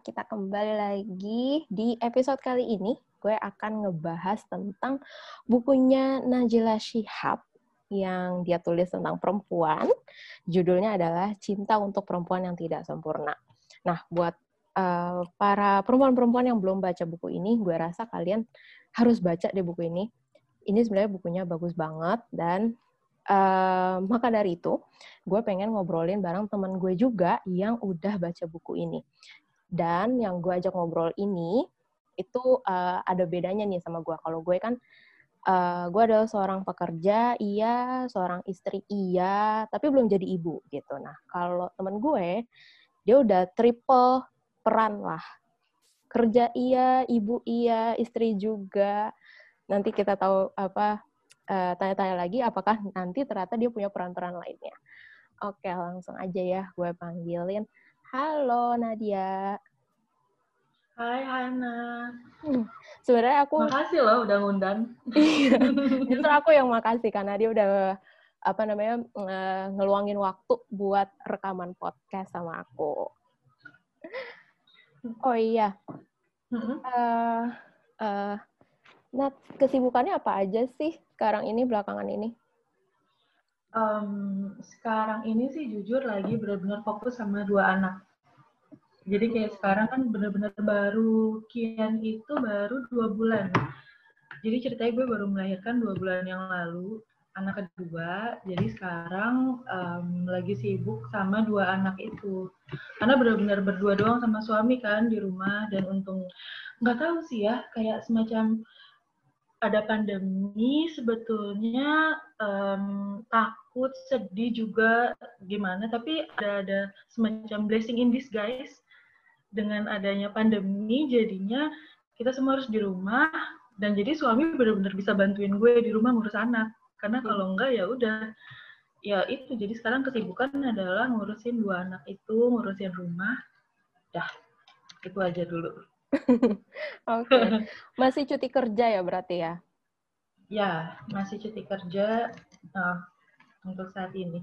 Kita kembali lagi di episode kali ini. Gue akan ngebahas tentang bukunya Najila Shihab yang dia tulis tentang perempuan. Judulnya adalah Cinta untuk Perempuan yang Tidak Sempurna. Nah, buat uh, para perempuan-perempuan yang belum baca buku ini, gue rasa kalian harus baca deh buku ini. Ini sebenarnya bukunya bagus banget dan Uh, maka dari itu, gue pengen ngobrolin bareng temen gue juga yang udah baca buku ini. Dan yang gue ajak ngobrol ini, itu uh, ada bedanya nih sama gue. Kalau gue kan, uh, gue adalah seorang pekerja, iya, seorang istri, iya, tapi belum jadi ibu gitu. Nah, kalau temen gue, dia udah triple peran lah. Kerja iya, ibu iya, istri juga. Nanti kita tahu apa eh, tanya-tanya lagi apakah nanti ternyata dia punya peran-peran lainnya. Oke, langsung aja ya gue panggilin. Halo Nadia. Hai Hana. Hmm, sebenarnya aku Makasih loh udah ngundang. Iya, justru aku yang makasih karena dia udah apa namanya ngeluangin waktu buat rekaman podcast sama aku. Oh iya. Uh, uh, nah, kesibukannya apa aja sih sekarang ini belakangan ini? Um, sekarang ini sih jujur lagi benar-benar fokus sama dua anak. Jadi kayak sekarang kan benar-benar baru Kian itu baru dua bulan. Jadi ceritanya gue baru melahirkan dua bulan yang lalu anak kedua. Jadi sekarang um, lagi sibuk sama dua anak itu. Karena benar-benar berdua doang sama suami kan di rumah dan untung nggak tahu sih ya kayak semacam ada pandemi sebetulnya um, takut sedih juga gimana tapi ada ada semacam blessing in disguise dengan adanya pandemi jadinya kita semua harus di rumah dan jadi suami benar-benar bisa bantuin gue di rumah ngurus anak karena kalau enggak ya udah ya itu jadi sekarang kesibukan adalah ngurusin dua anak itu ngurusin rumah dah itu aja dulu Oke. Okay. Masih cuti kerja ya berarti ya? Ya, masih cuti kerja uh, untuk saat ini.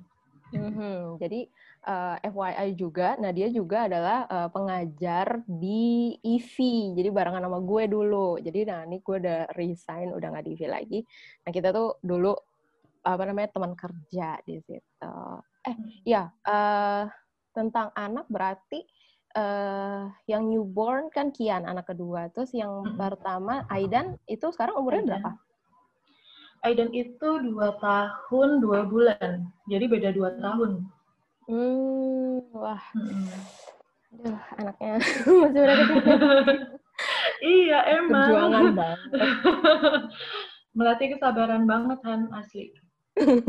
Mm-hmm. Jadi uh, eh, FYI juga, nah dia juga adalah uh, pengajar di IV. Jadi barengan sama gue dulu. Jadi nah ini gue udah resign, udah nggak di IV lagi. Nah kita tuh dulu apa namanya teman kerja di situ. Eh ya uh, tentang anak berarti uh, yang newborn kan Kian anak kedua, terus yang hmm. pertama Aidan itu sekarang umurnya Aidan. berapa? Aidan itu dua tahun dua bulan, jadi beda dua tahun. Hmm, wah, hmm. Aduh, anaknya masih berada iya emang. Perjuangan banget. Melatih kesabaran banget kan asli. Oke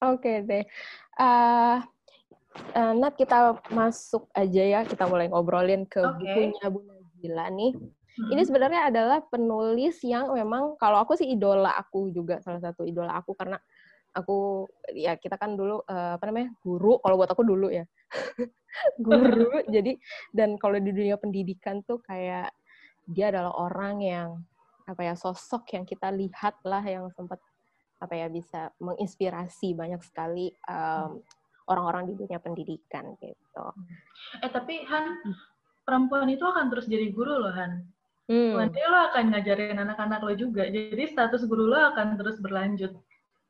okay, deh. Uh, uh, Nat kita masuk aja ya, kita mulai ngobrolin ke okay. bukunya Bu Najila nih. Hmm. Ini sebenarnya adalah penulis yang memang kalau aku sih idola aku juga salah satu idola aku karena aku ya kita kan dulu uh, apa namanya guru kalau buat aku dulu ya guru jadi dan kalau di dunia pendidikan tuh kayak dia adalah orang yang apa ya sosok yang kita lihat lah yang sempat apa ya bisa menginspirasi banyak sekali um, orang-orang di dunia pendidikan gitu. Eh tapi Han, perempuan itu akan terus jadi guru loh Han. Hmm. Nanti lo akan ngajarin anak-anak lo juga. Jadi status guru lo akan terus berlanjut.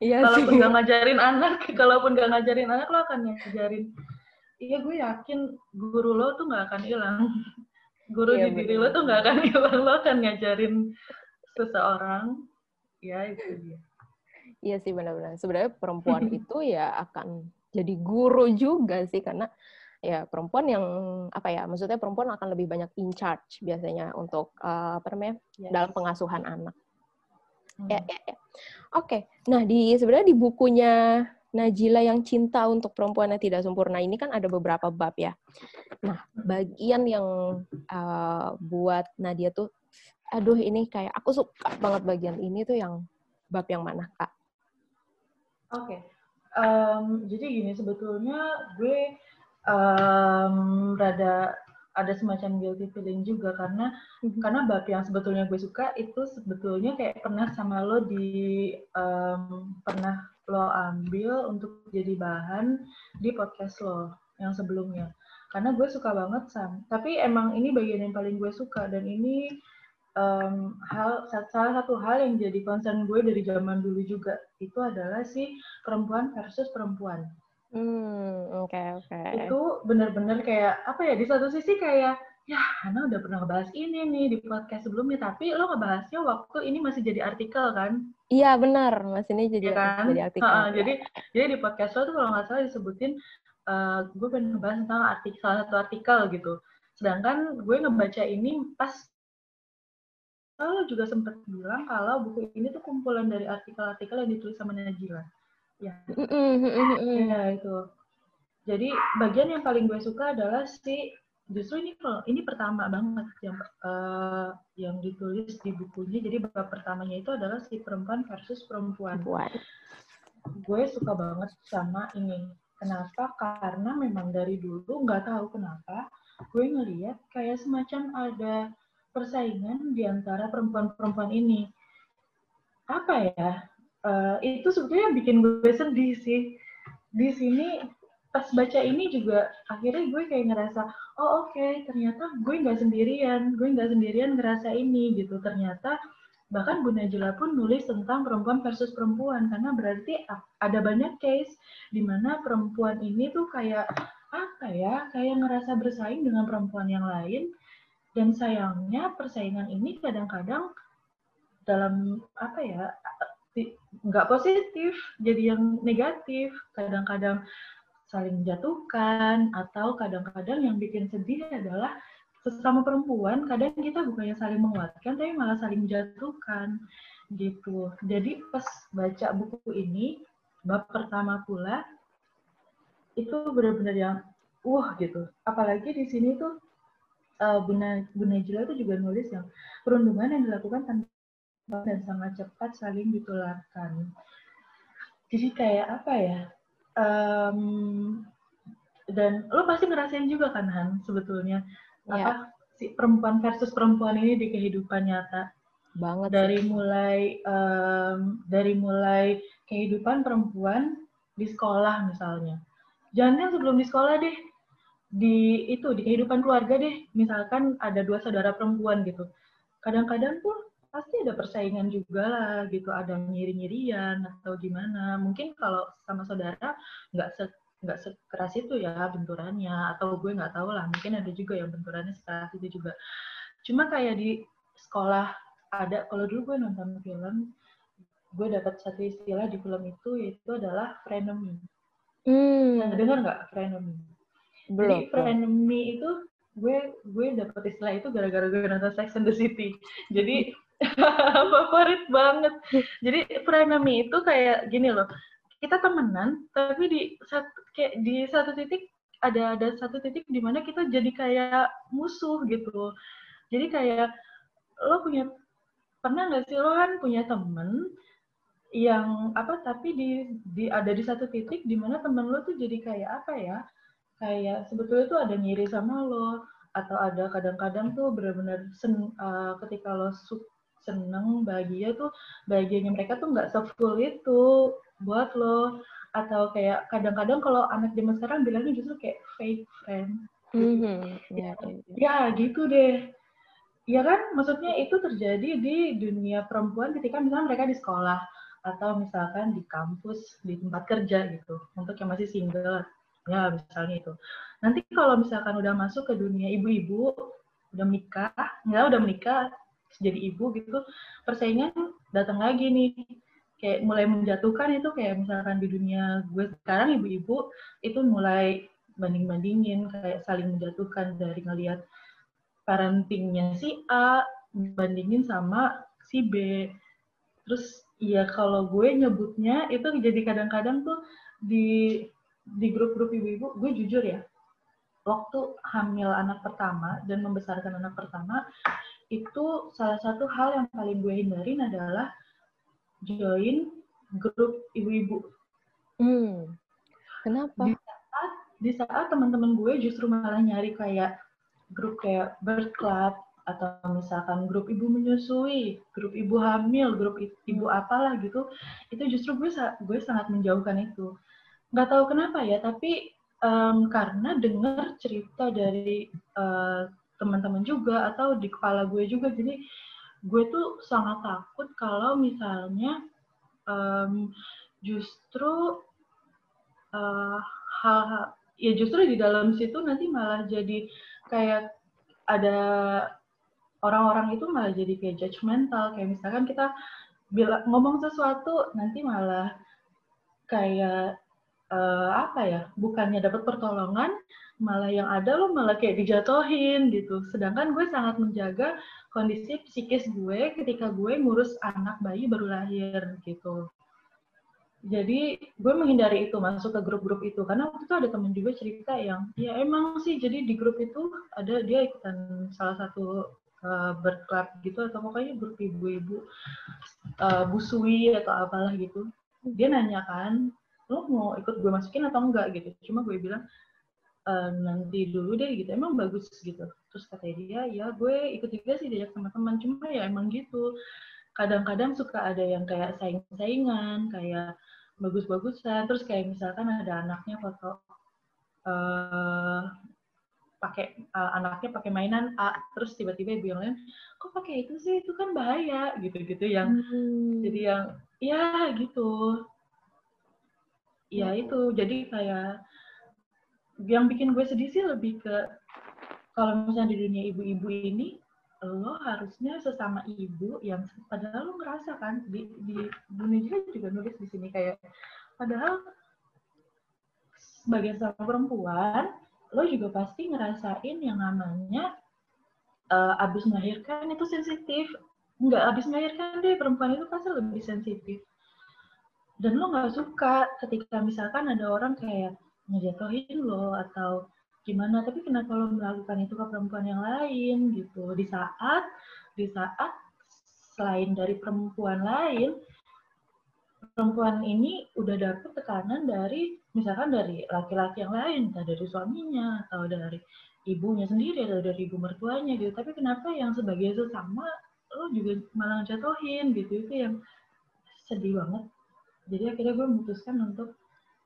Iya kalaupun gak ngajarin anak, kalaupun gak ngajarin anak lo akan ngajarin. Iya gue yakin guru lo tuh gak akan hilang. Guru iya, di diri lo tuh gak akan hilang. Lo akan ngajarin seseorang. Ya itu dia. Iya sih benar-benar. Sebenarnya perempuan itu ya akan jadi guru juga sih karena ya perempuan yang apa ya maksudnya perempuan akan lebih banyak in charge biasanya untuk uh, apa namanya yes. dalam pengasuhan anak. Hmm. Ya, ya, ya. Oke, okay. nah di sebenarnya di bukunya Najila yang cinta untuk perempuan yang tidak sempurna ini kan ada beberapa bab ya. Nah bagian yang uh, buat Nadia tuh, aduh ini kayak aku suka banget bagian ini tuh yang bab yang mana kak? Oke, okay. um, jadi gini sebetulnya gue um, rada ada semacam guilty feeling juga karena mm-hmm. karena bab yang sebetulnya gue suka itu sebetulnya kayak pernah sama lo di um, pernah lo ambil untuk jadi bahan di podcast lo yang sebelumnya karena gue suka banget sama tapi emang ini bagian yang paling gue suka dan ini um, hal salah satu hal yang jadi concern gue dari zaman dulu juga itu adalah si perempuan versus perempuan. Hmm, oke okay, oke. Okay. Itu benar-benar kayak apa ya di satu sisi kayak ya Hana udah pernah ngebahas ini nih di podcast sebelumnya tapi lo ngebahasnya waktu ini masih jadi artikel kan iya benar mas ini jadi, ya kan? jadi artikel ha, ya. jadi jadi di podcast lo tuh kalau nggak salah disebutin uh, gue pengen ngebahas tentang artikel salah satu artikel gitu sedangkan gue ngebaca ini pas lo juga sempat bilang kalau buku ini tuh kumpulan dari artikel-artikel yang ditulis sama Najila ya. Ya itu. Jadi bagian yang paling gue suka adalah si justru ini ini pertama banget yang uh, yang ditulis di bukunya. Jadi bab pertamanya itu adalah si perempuan versus perempuan. Buat. gue suka banget sama ini. Kenapa? Karena memang dari dulu nggak tahu kenapa gue ngeliat kayak semacam ada persaingan di antara perempuan-perempuan ini. Apa ya uh, itu sebetulnya bikin gue sedih sih. Di sini pas baca ini juga akhirnya gue kayak ngerasa oh oke okay, ternyata gue nggak sendirian. Gue nggak sendirian ngerasa ini gitu. Ternyata bahkan Bu Najila pun nulis tentang perempuan versus perempuan karena berarti ada banyak case di mana perempuan ini tuh kayak apa ya kayak ngerasa bersaing dengan perempuan yang lain. Dan sayangnya persaingan ini kadang-kadang dalam apa ya nggak positif jadi yang negatif kadang-kadang saling menjatuhkan atau kadang-kadang yang bikin sedih adalah sesama perempuan kadang kita bukannya saling menguatkan tapi malah saling menjatuhkan gitu. Jadi pas baca buku ini bab pertama pula itu benar-benar yang wah gitu. Apalagi di sini tuh uh, Buna Jila itu juga nulis yang perundungan yang dilakukan tanpa dan sangat cepat saling ditularkan. Jadi kayak apa ya? um, dan lo pasti ngerasain juga kan Han sebetulnya yeah. apa si perempuan versus perempuan ini di kehidupan nyata banget dari sih. mulai um, dari mulai kehidupan perempuan di sekolah misalnya jangan yang sebelum di sekolah deh di itu di kehidupan keluarga deh misalkan ada dua saudara perempuan gitu kadang-kadang tuh pasti ada persaingan juga lah gitu. Ada nyiri-nyirian atau gimana. Mungkin kalau sama saudara nggak se nggak sekeras itu ya benturannya atau gue nggak tahu lah. Mungkin ada juga yang benturannya sekeras itu juga. Cuma kayak di sekolah ada kalau dulu gue nonton film gue dapat satu istilah di film itu yaitu adalah frenemy. Hmm. nah, dengar nggak frenemy? Belum Jadi frenemy itu gue gue dapet istilah itu gara-gara gue nonton Sex and the City. Jadi favorit banget. Jadi frenemy itu kayak gini loh. Kita temenan, tapi di satu kayak di satu titik ada ada satu titik di mana kita jadi kayak musuh gitu. Jadi kayak lo punya pernah nggak sih lo kan punya temen yang apa tapi di di ada di satu titik di mana temen lo tuh jadi kayak apa ya kayak sebetulnya tuh ada ngiri sama lo atau ada kadang-kadang tuh benar-benar uh, ketika lo su seneng bahagia tuh bahagianya mereka tuh nggak sefull itu buat lo atau kayak kadang-kadang kalau anak zaman sekarang bilangnya justru kayak fake friend mm-hmm. ya, ya gitu deh. Ya kan maksudnya itu terjadi di dunia perempuan ketika misalnya mereka di sekolah atau misalkan di kampus di tempat kerja gitu untuk yang masih single ya misalnya itu. Nanti kalau misalkan udah masuk ke dunia ibu-ibu udah menikah nggak udah menikah jadi ibu gitu persaingan datang lagi nih kayak mulai menjatuhkan itu kayak misalkan di dunia gue sekarang ibu-ibu itu mulai banding-bandingin kayak saling menjatuhkan dari ngelihat parentingnya si A bandingin sama si B. Terus ya kalau gue nyebutnya itu jadi kadang-kadang tuh di di grup-grup ibu-ibu gue jujur ya waktu hamil anak pertama dan membesarkan anak pertama itu salah satu hal yang paling gue hindarin adalah join grup ibu-ibu. Hmm. Kenapa? Di saat di saat teman-teman gue justru malah nyari kayak grup kayak bird club atau misalkan grup ibu menyusui, grup ibu hamil, grup ibu apalah gitu, itu justru gue gue sangat menjauhkan itu. Nggak tahu kenapa ya, tapi um, karena dengar cerita dari uh, teman-teman juga atau di kepala gue juga. Jadi gue tuh sangat takut kalau misalnya um, justru uh, hal, ya justru di dalam situ nanti malah jadi kayak ada orang-orang itu malah jadi kayak judgmental kayak misalkan kita bilang ngomong sesuatu nanti malah kayak uh, apa ya bukannya dapat pertolongan malah yang ada lo malah kayak dijatohin gitu. Sedangkan gue sangat menjaga kondisi psikis gue ketika gue ngurus anak bayi baru lahir gitu. Jadi gue menghindari itu masuk ke grup-grup itu. Karena waktu itu ada temen juga cerita yang ya emang sih jadi di grup itu ada dia ikutan salah satu uh, berklub gitu atau pokoknya grup ibu-ibu uh, busui atau apalah gitu. Dia nanya kan lo mau ikut gue masukin atau enggak gitu. Cuma gue bilang e, nanti dulu deh gitu. Emang bagus gitu. Terus kata dia ya gue ikut juga sih diajak sama teman cuma ya emang gitu. Kadang-kadang suka ada yang kayak saing-saingan kayak bagus-bagusan. Terus kayak misalkan ada anaknya foto uh, pakai uh, anaknya pakai mainan A terus tiba-tiba ibu yang lain kok pakai itu sih? Itu kan bahaya gitu-gitu yang hmm. jadi yang ya gitu ya itu. Jadi kayak yang bikin gue sedih sih lebih ke kalau misalnya di dunia ibu-ibu ini lo harusnya sesama ibu yang padahal lo ngerasa kan di di dunia juga nulis di sini kayak padahal sebagai seorang perempuan lo juga pasti ngerasain yang namanya uh, abis melahirkan itu sensitif. Nggak abis melahirkan deh perempuan itu pasti lebih sensitif dan lo nggak suka ketika misalkan ada orang kayak ngejatuhin lo atau gimana tapi kenapa lo melakukan itu ke perempuan yang lain gitu? Di saat di saat selain dari perempuan lain perempuan ini udah dapet tekanan dari misalkan dari laki-laki yang lain entah dari suaminya atau dari ibunya sendiri atau dari ibu mertuanya gitu. Tapi kenapa yang sebagai sesama lo juga malah jatuhin gitu? Itu yang sedih banget jadi akhirnya gue memutuskan untuk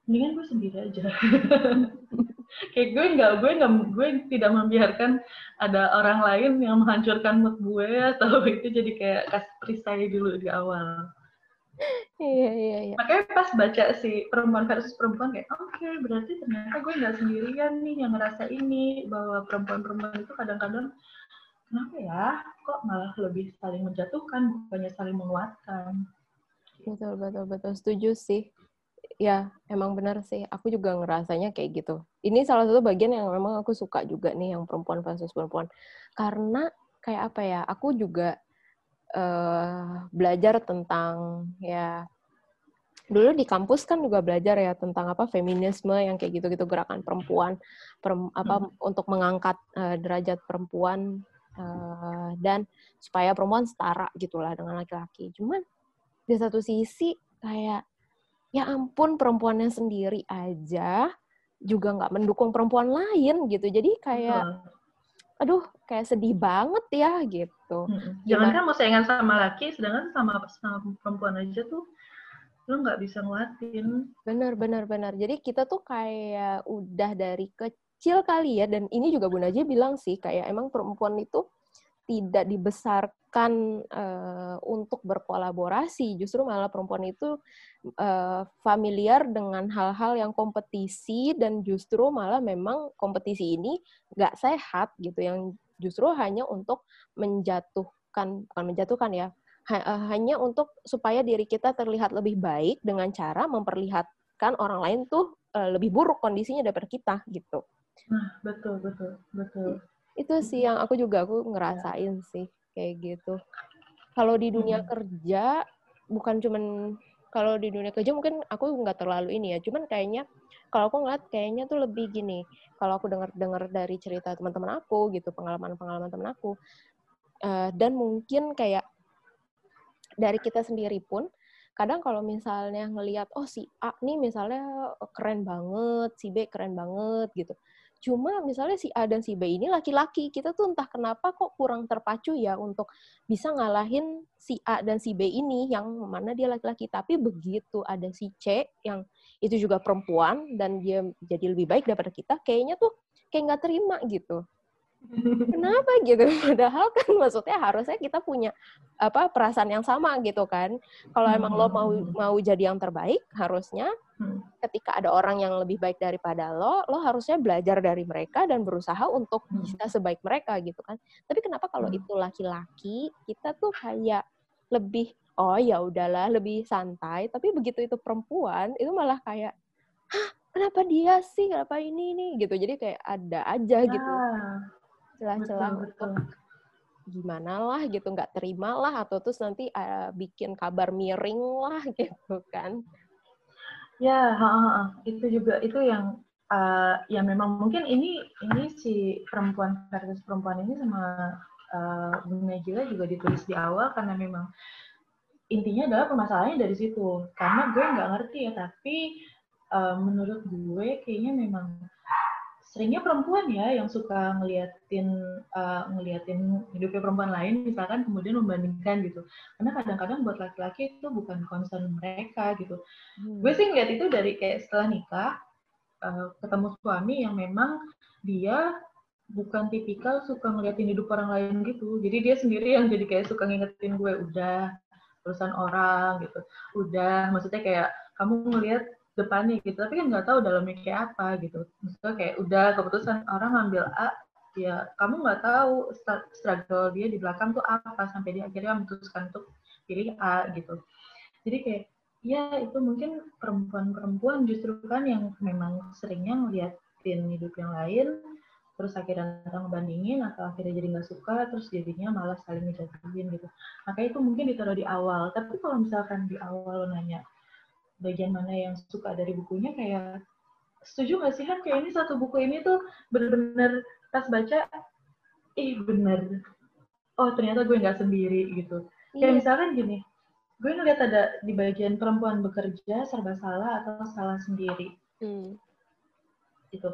mendingan gue sendiri aja. Kayak gue nggak gue nggak gue tidak membiarkan ada orang lain yang menghancurkan mood gue atau itu jadi kayak kasih perisai dulu di awal. Iya iya iya. Makanya pas baca si perempuan versus perempuan kayak oke okay, berarti ternyata gue nggak sendirian nih yang ngerasa ini bahwa perempuan-perempuan itu kadang-kadang kenapa ya? Kok malah lebih saling menjatuhkan bukannya saling menguatkan betul betul betul. Setuju sih. Ya emang benar sih. Aku juga ngerasanya kayak gitu. Ini salah satu bagian yang memang aku suka juga nih yang perempuan versus perempuan. Karena kayak apa ya aku juga uh, belajar tentang ya dulu di kampus kan juga belajar ya tentang apa feminisme yang kayak gitu-gitu gerakan perempuan perem, apa hmm. untuk mengangkat uh, derajat perempuan uh, dan supaya perempuan setara gitulah dengan laki-laki. Cuman di satu sisi kayak ya ampun perempuannya sendiri aja juga nggak mendukung perempuan lain gitu. Jadi kayak hmm. aduh kayak sedih banget ya gitu. Hmm. jangan kan mau saingan sama laki sedangkan sama sama perempuan aja tuh lo nggak bisa nguatin bener bener bener jadi kita tuh kayak udah dari kecil kali ya dan ini juga Bunda aja bilang sih kayak emang perempuan itu tidak dibesarkan uh, untuk berkolaborasi, justru malah perempuan itu uh, familiar dengan hal-hal yang kompetisi dan justru malah memang kompetisi ini nggak sehat gitu, yang justru hanya untuk menjatuhkan, bukan menjatuhkan ya, ha hanya untuk supaya diri kita terlihat lebih baik dengan cara memperlihatkan orang lain tuh uh, lebih buruk kondisinya daripada kita gitu. Nah, betul, betul, betul itu sih yang aku juga aku ngerasain sih kayak gitu. Kalau di dunia hmm. kerja bukan cuman kalau di dunia kerja mungkin aku nggak terlalu ini ya. Cuman kayaknya kalau aku ngeliat kayaknya tuh lebih gini. Kalau aku dengar dengar dari cerita teman-teman aku gitu pengalaman pengalaman teman aku uh, dan mungkin kayak dari kita sendiri pun kadang kalau misalnya ngelihat oh si A nih misalnya keren banget, si B keren banget gitu. Cuma misalnya si A dan si B ini laki-laki, kita tuh entah kenapa kok kurang terpacu ya untuk bisa ngalahin si A dan si B ini yang mana dia laki-laki. Tapi begitu ada si C yang itu juga perempuan dan dia jadi lebih baik daripada kita, kayaknya tuh kayak nggak terima gitu. Kenapa gitu? Padahal kan maksudnya harusnya kita punya apa perasaan yang sama gitu kan. Kalau emang lo mau hmm. mau jadi yang terbaik, harusnya hmm. ketika ada orang yang lebih baik daripada lo, lo harusnya belajar dari mereka dan berusaha untuk hmm. bisa sebaik mereka gitu kan. Tapi kenapa kalau itu laki-laki, kita tuh kayak lebih oh ya udahlah lebih santai, tapi begitu itu perempuan, itu malah kayak Hah, kenapa dia sih? Kenapa ini nih gitu. Jadi kayak ada aja gitu. Ah celah-celah untuk gimana lah gitu nggak terima lah atau terus nanti uh, bikin kabar miring lah gitu kan. Ya ha, ha, itu juga itu yang uh, ya memang mungkin ini ini si perempuan versus perempuan ini sama uh, Bu Najila juga ditulis di awal karena memang intinya adalah permasalahannya dari situ. Karena gue nggak ngerti ya tapi uh, menurut gue kayaknya memang seringnya perempuan ya yang suka ngeliatin uh, ngeliatin hidupnya perempuan lain misalkan kemudian membandingkan gitu. Karena kadang-kadang buat laki-laki itu bukan concern mereka gitu. Hmm. gue sih ngeliat itu dari kayak setelah nikah uh, ketemu suami yang memang dia bukan tipikal suka ngeliatin hidup orang lain gitu. Jadi dia sendiri yang jadi kayak suka ngingetin gue udah urusan orang gitu. Udah maksudnya kayak kamu ngeliat depannya gitu. Tapi kan nggak tahu dalamnya kayak apa gitu. Maksudnya kayak udah keputusan orang ngambil A ya kamu nggak tahu struggle dia di belakang tuh apa sampai dia akhirnya memutuskan untuk pilih A gitu. Jadi kayak ya itu mungkin perempuan-perempuan justru kan yang memang seringnya ngeliatin hidup yang lain terus akhirnya datang ngebandingin atau akhirnya jadi nggak suka terus jadinya malah saling ngejatuhin gitu. Makanya itu mungkin ditaruh di awal. Tapi kalau misalkan di awal nanya bagian mana yang suka dari bukunya kayak setuju gak sih Han? Kayak ini satu buku ini tuh bener-bener pas baca ih bener. Oh ternyata gue nggak sendiri gitu. Kayak iya. misalkan gini gue ngeliat ada di bagian perempuan bekerja serba salah atau salah sendiri. Hmm. gitu.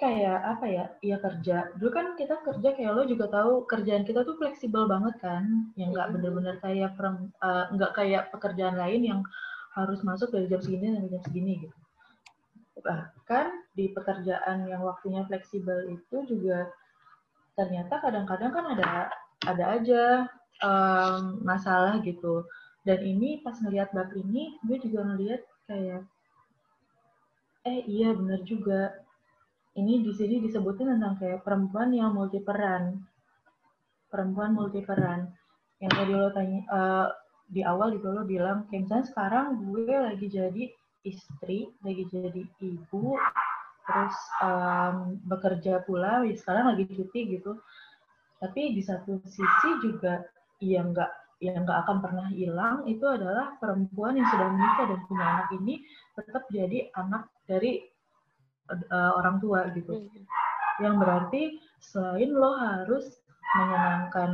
Kayak apa ya iya kerja. Dulu kan kita kerja kayak lo juga tahu kerjaan kita tuh fleksibel banget kan. Yang nggak hmm. bener-bener kayak eh, nggak uh, kayak pekerjaan lain yang harus masuk dari jam segini sampai jam segini gitu. Bahkan di pekerjaan yang waktunya fleksibel itu juga ternyata kadang-kadang kan ada ada aja um, masalah gitu. Dan ini pas ngelihat bab ini, gue juga ngelihat kayak, eh iya bener juga. Ini di sini disebutin tentang kayak perempuan yang multi peran, perempuan multi peran. Yang tadi lo tanya, uh, di awal gitu lo bilang kayak misalnya sekarang gue lagi jadi istri, lagi jadi ibu, terus um, bekerja pula, ya sekarang lagi cuti gitu. Tapi di satu sisi juga yang nggak yang nggak akan pernah hilang itu adalah perempuan yang sudah menikah dan punya anak ini tetap jadi anak dari uh, orang tua gitu. Hmm. Yang berarti selain lo harus menyenangkan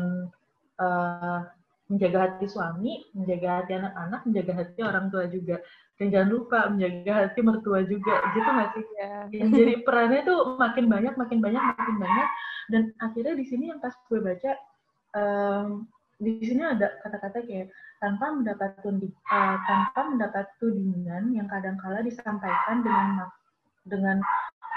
uh, menjaga hati suami, menjaga hati anak-anak, menjaga hati orang tua juga. Dan jangan lupa menjaga hati mertua juga, gitu nggak sih? Ya. Yang jadi perannya tuh makin banyak, makin banyak, makin banyak. Dan akhirnya di sini yang pas gue baca, um, di sini ada kata-kata kayak tanpa mendapat tundi, uh, tanpa mendapat tudingan yang kadang-kala disampaikan dengan dengan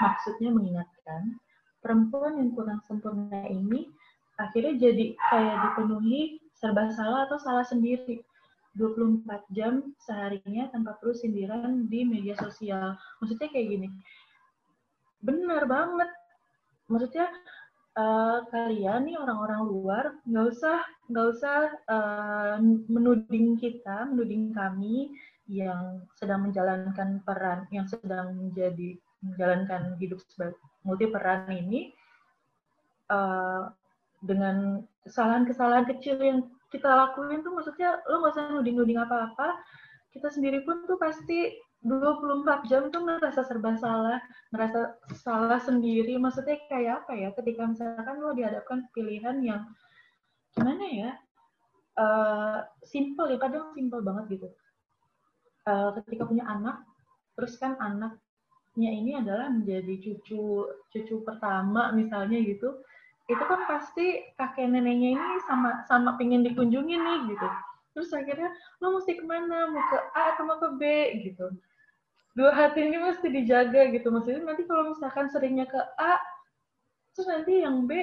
maksudnya mengingatkan perempuan yang kurang sempurna ini akhirnya jadi kayak dipenuhi serba salah atau salah sendiri. 24 jam seharinya tanpa perlu sindiran di media sosial. Maksudnya kayak gini. Benar banget. Maksudnya uh, kalian nih orang-orang luar nggak usah nggak usah uh, menuding kita, menuding kami yang sedang menjalankan peran, yang sedang menjadi menjalankan hidup sebagai multi peran ini uh, dengan kesalahan-kesalahan kecil yang kita lakuin tuh maksudnya lo gak usah nuding-nuding apa-apa kita sendiri pun tuh pasti 24 jam tuh ngerasa serba salah, ngerasa salah sendiri. Maksudnya kayak apa ya? Ketika misalkan lo dihadapkan pilihan yang gimana ya? Uh, simple ya, kadang simple banget gitu. uh, ketika punya anak terus kan anaknya ini adalah menjadi cucu cucu pertama misalnya gitu itu kan pasti kakek neneknya ini sama sama pengen dikunjungi nih gitu. Terus akhirnya lo mesti ke mana mau ke A atau mau ke B? Gitu. Dua hati ini mesti dijaga gitu. Maksudnya nanti kalau misalkan seringnya ke A terus nanti yang B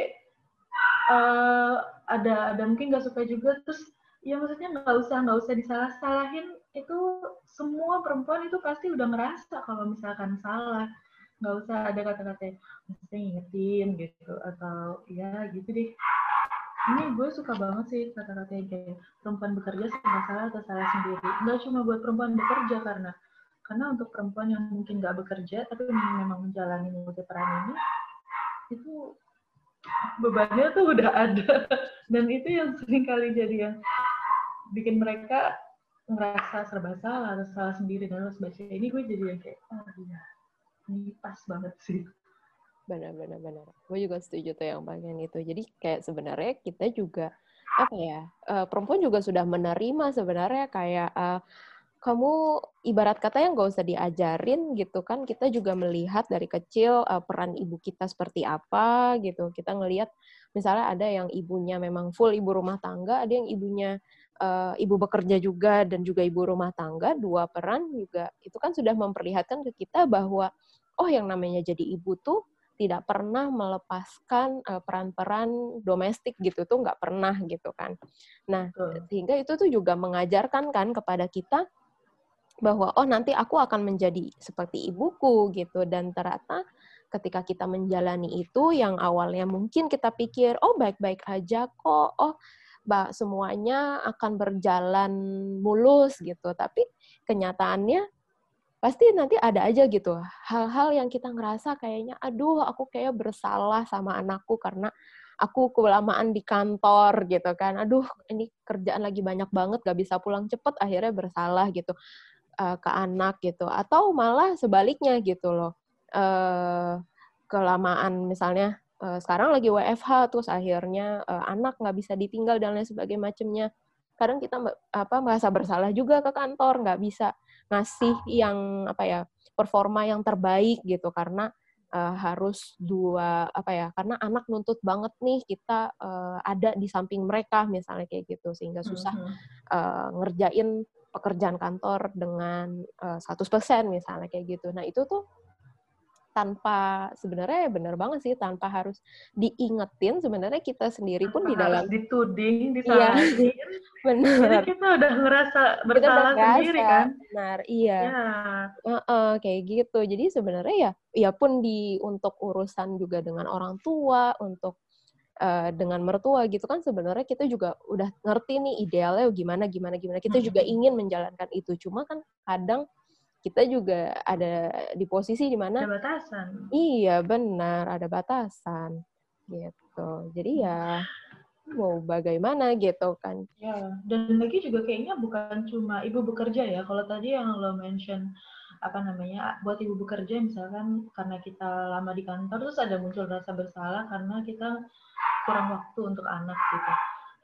uh, ada ada mungkin nggak suka juga terus ya maksudnya nggak usah nggak usah disalah-salahin itu semua perempuan itu pasti udah ngerasa kalau misalkan salah nggak usah ada kata-kata mesti ngingetin gitu. Atau ya gitu deh. Ini gue suka banget sih kata-kata yang kayak perempuan bekerja serba salah atau salah sendiri. Nggak cuma buat perempuan bekerja karena karena untuk perempuan yang mungkin nggak bekerja tapi memang menjalani multi peran ini itu bebannya tuh udah ada. Dan itu yang sering kali jadi yang bikin mereka ngerasa serba salah atau salah sendiri dan lain sebagainya. Ini gue jadi yang kayak oh iya ini pas banget sih. Benar benar benar. Gue juga setuju tuh yang bagian itu. Jadi kayak sebenarnya kita juga apa ya uh, perempuan juga sudah menerima sebenarnya kayak uh, kamu ibarat kata yang gak usah diajarin gitu kan kita juga melihat dari kecil uh, peran ibu kita seperti apa gitu. Kita ngelihat misalnya ada yang ibunya memang full ibu rumah tangga ada yang ibunya uh, ibu bekerja juga dan juga ibu rumah tangga dua peran juga itu kan sudah memperlihatkan ke kita bahwa oh yang namanya jadi ibu tuh tidak pernah melepaskan uh, peran-peran domestik gitu tuh nggak pernah gitu kan. Nah hmm. sehingga itu tuh juga mengajarkan kan kepada kita bahwa oh nanti aku akan menjadi seperti ibuku gitu dan ternyata ketika kita menjalani itu yang awalnya mungkin kita pikir oh baik-baik aja kok oh bah semuanya akan berjalan mulus gitu. Tapi kenyataannya pasti nanti ada aja gitu. Hal-hal yang kita ngerasa kayaknya aduh aku kayak bersalah sama anakku karena aku kelamaan di kantor gitu kan. Aduh ini kerjaan lagi banyak banget gak bisa pulang cepet akhirnya bersalah gitu uh, ke anak gitu. Atau malah sebaliknya gitu loh uh, kelamaan misalnya uh, sekarang lagi WFH terus akhirnya uh, anak nggak bisa ditinggal dan lain sebagainya macamnya kadang kita apa merasa bersalah juga ke kantor nggak bisa ngasih yang apa ya performa yang terbaik gitu. Karena uh, harus dua apa ya karena anak nuntut banget nih kita uh, ada di samping mereka misalnya kayak gitu. Sehingga susah uh, ngerjain pekerjaan kantor dengan uh, 100% misalnya kayak gitu. Nah, itu tuh tanpa sebenarnya benar banget sih tanpa harus diingetin sebenarnya kita sendiri pun tanpa di dalam dituding disalahin. iya, benar. Jadi kita udah ngerasa bersalah kita sendiri kan? benar iya. Ya. uh -uh, kayak gitu. Jadi sebenarnya ya ya pun di untuk urusan juga dengan orang tua untuk uh, dengan mertua gitu kan sebenarnya kita juga udah ngerti nih idealnya gimana gimana gimana. Kita juga ingin menjalankan itu. Cuma kan kadang kita juga ada di posisi di mana ada batasan. Iya, benar, ada batasan. Gitu. Jadi ya mau bagaimana gitu kan. Ya, dan lagi juga kayaknya bukan cuma ibu bekerja ya. Kalau tadi yang lo mention apa namanya buat ibu bekerja misalkan karena kita lama di kantor terus ada muncul rasa bersalah karena kita kurang waktu untuk anak gitu.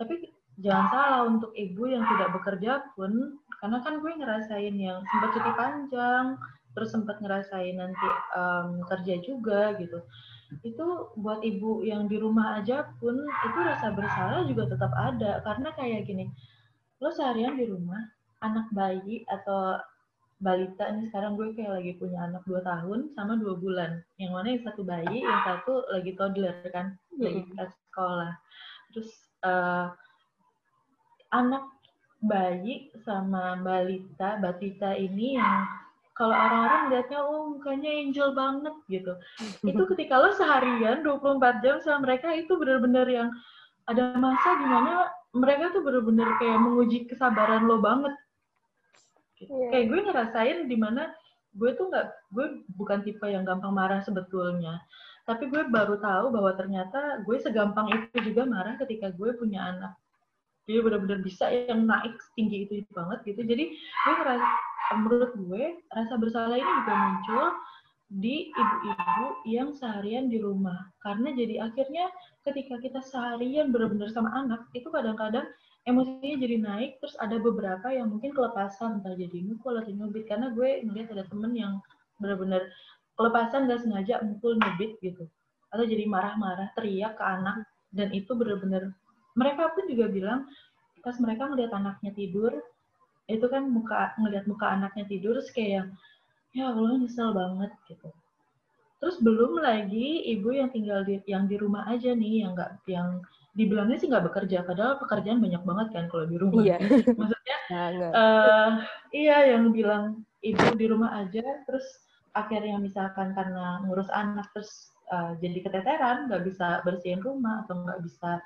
Tapi jangan salah untuk ibu yang tidak bekerja pun karena kan gue ngerasain yang sempat cuti panjang terus sempat ngerasain nanti um, kerja juga gitu. Itu buat ibu yang di rumah aja pun itu rasa bersalah juga tetap ada. Karena kayak gini lo seharian di rumah anak bayi atau balita nih sekarang gue kayak lagi punya anak dua tahun sama dua bulan. Yang mana yang satu bayi yang satu lagi toddler kan lagi ke sekolah. Terus uh, anak bayi sama balita, batita ini yang kalau orang-orang lihatnya oh mukanya angel banget gitu. Itu ketika lo seharian 24 jam sama mereka itu benar-benar yang ada masa di mana mereka tuh benar-benar kayak menguji kesabaran lo banget. Gitu. Yeah. Kayak gue ngerasain di mana gue tuh nggak gue bukan tipe yang gampang marah sebetulnya tapi gue baru tahu bahwa ternyata gue segampang itu juga marah ketika gue punya anak jadi benar-benar bisa yang naik tinggi itu, banget gitu. Jadi gue ngerasa menurut gue rasa bersalah ini juga muncul di ibu-ibu yang seharian di rumah. Karena jadi akhirnya ketika kita seharian benar-benar sama anak itu kadang-kadang emosinya jadi naik terus ada beberapa yang mungkin kelepasan. Entah jadi mukul atau nyubit. Karena gue ngeliat ada temen yang benar-benar kelepasan gak sengaja mukul nyubit gitu. Atau jadi marah-marah teriak ke anak. Dan itu benar-benar mereka pun juga bilang pas mereka ngeliat anaknya tidur itu kan muka ngeliat muka anaknya tidur terus kayak ya Allah nyesel banget gitu. Terus belum lagi ibu yang tinggal di yang di rumah aja nih yang nggak yang dibilangnya sih nggak bekerja padahal pekerjaan banyak banget kan kalau di rumah. Iya. maksudnya uh, iya yang bilang ibu di rumah aja terus akhirnya misalkan karena ngurus anak terus uh, jadi keteteran nggak bisa bersihin rumah atau nggak bisa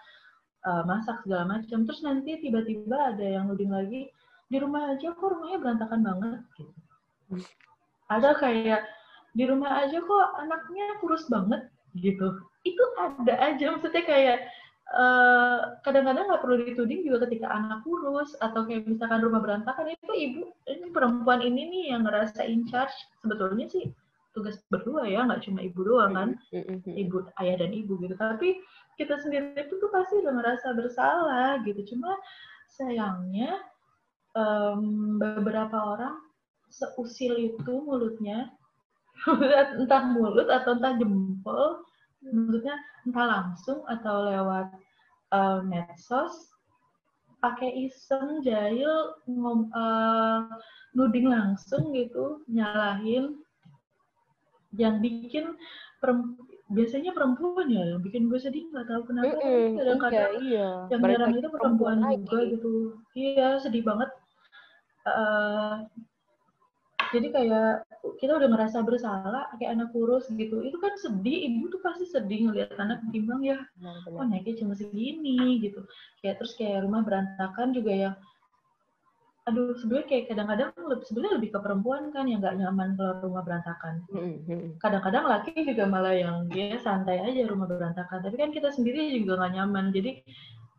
uh, masak segala macam. Terus nanti tiba-tiba ada yang nuding lagi di rumah aja kok rumahnya berantakan banget gitu. Ada kayak di rumah aja kok anaknya kurus banget gitu. Itu ada aja maksudnya kayak Eh, kadang-kadang nggak perlu dituding juga ketika anak kurus atau kayak misalkan rumah berantakan itu ibu ini perempuan ini nih yang ngerasa in charge. Sebetulnya sih tugas berdua ya nggak cuma ibu doang kan. Ibu ayah dan ibu gitu. Tapi kita sendiri itu tuh pasti udah ngerasa bersalah gitu. Cuma sayangnya um, beberapa orang seusil itu mulutnya. Entah mulut atau entah jempol maksudnya entah langsung atau lewat uh, medsos pakai iseng jahil ngom, uh, nuding langsung gitu nyalahin yang bikin biasanya perempuan ya yang bikin gue sedih nggak tahu kenapa mm -mm, kadang-kadang iya, iya. yang nyerang itu perempuan, perempuan juga gitu. Iya sedih banget. Uh, jadi kayak kita udah merasa bersalah kayak anak kurus gitu. Itu kan sedih ibu tuh pasti sedih ngeliat anak timbang ya oh naiknya cuma segini gitu. Kayak terus kayak rumah berantakan juga ya aduh sebenarnya kayak kadang-kadang sebenarnya lebih ke perempuan kan yang nggak nyaman kalau rumah berantakan. Kadang-kadang laki juga malah yang dia santai aja rumah berantakan. Tapi kan kita sendiri juga nggak nyaman. Jadi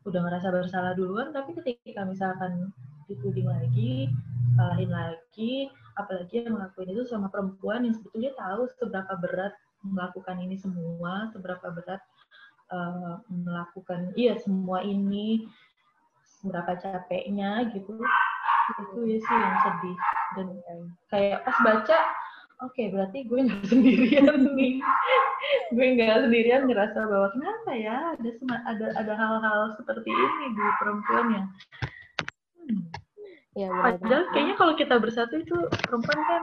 udah ngerasa bersalah duluan. Tapi ketika misalkan dituding lagi salahin lagi apalagi yang ngelakuin itu sama perempuan yang sebetulnya tahu seberapa berat melakukan ini semua, seberapa berat uh, melakukan iya semua ini, seberapa capeknya gitu. Itu ya sih yang sedih dan kayak pas baca oke okay, berarti gue nggak sendirian nih gue nggak sendirian ngerasa bahwa kenapa ya ada ada ada hal-hal seperti ini di perempuan yang hmm, Ya, benar Padahal kayaknya kalau kita bersatu itu perempuan kan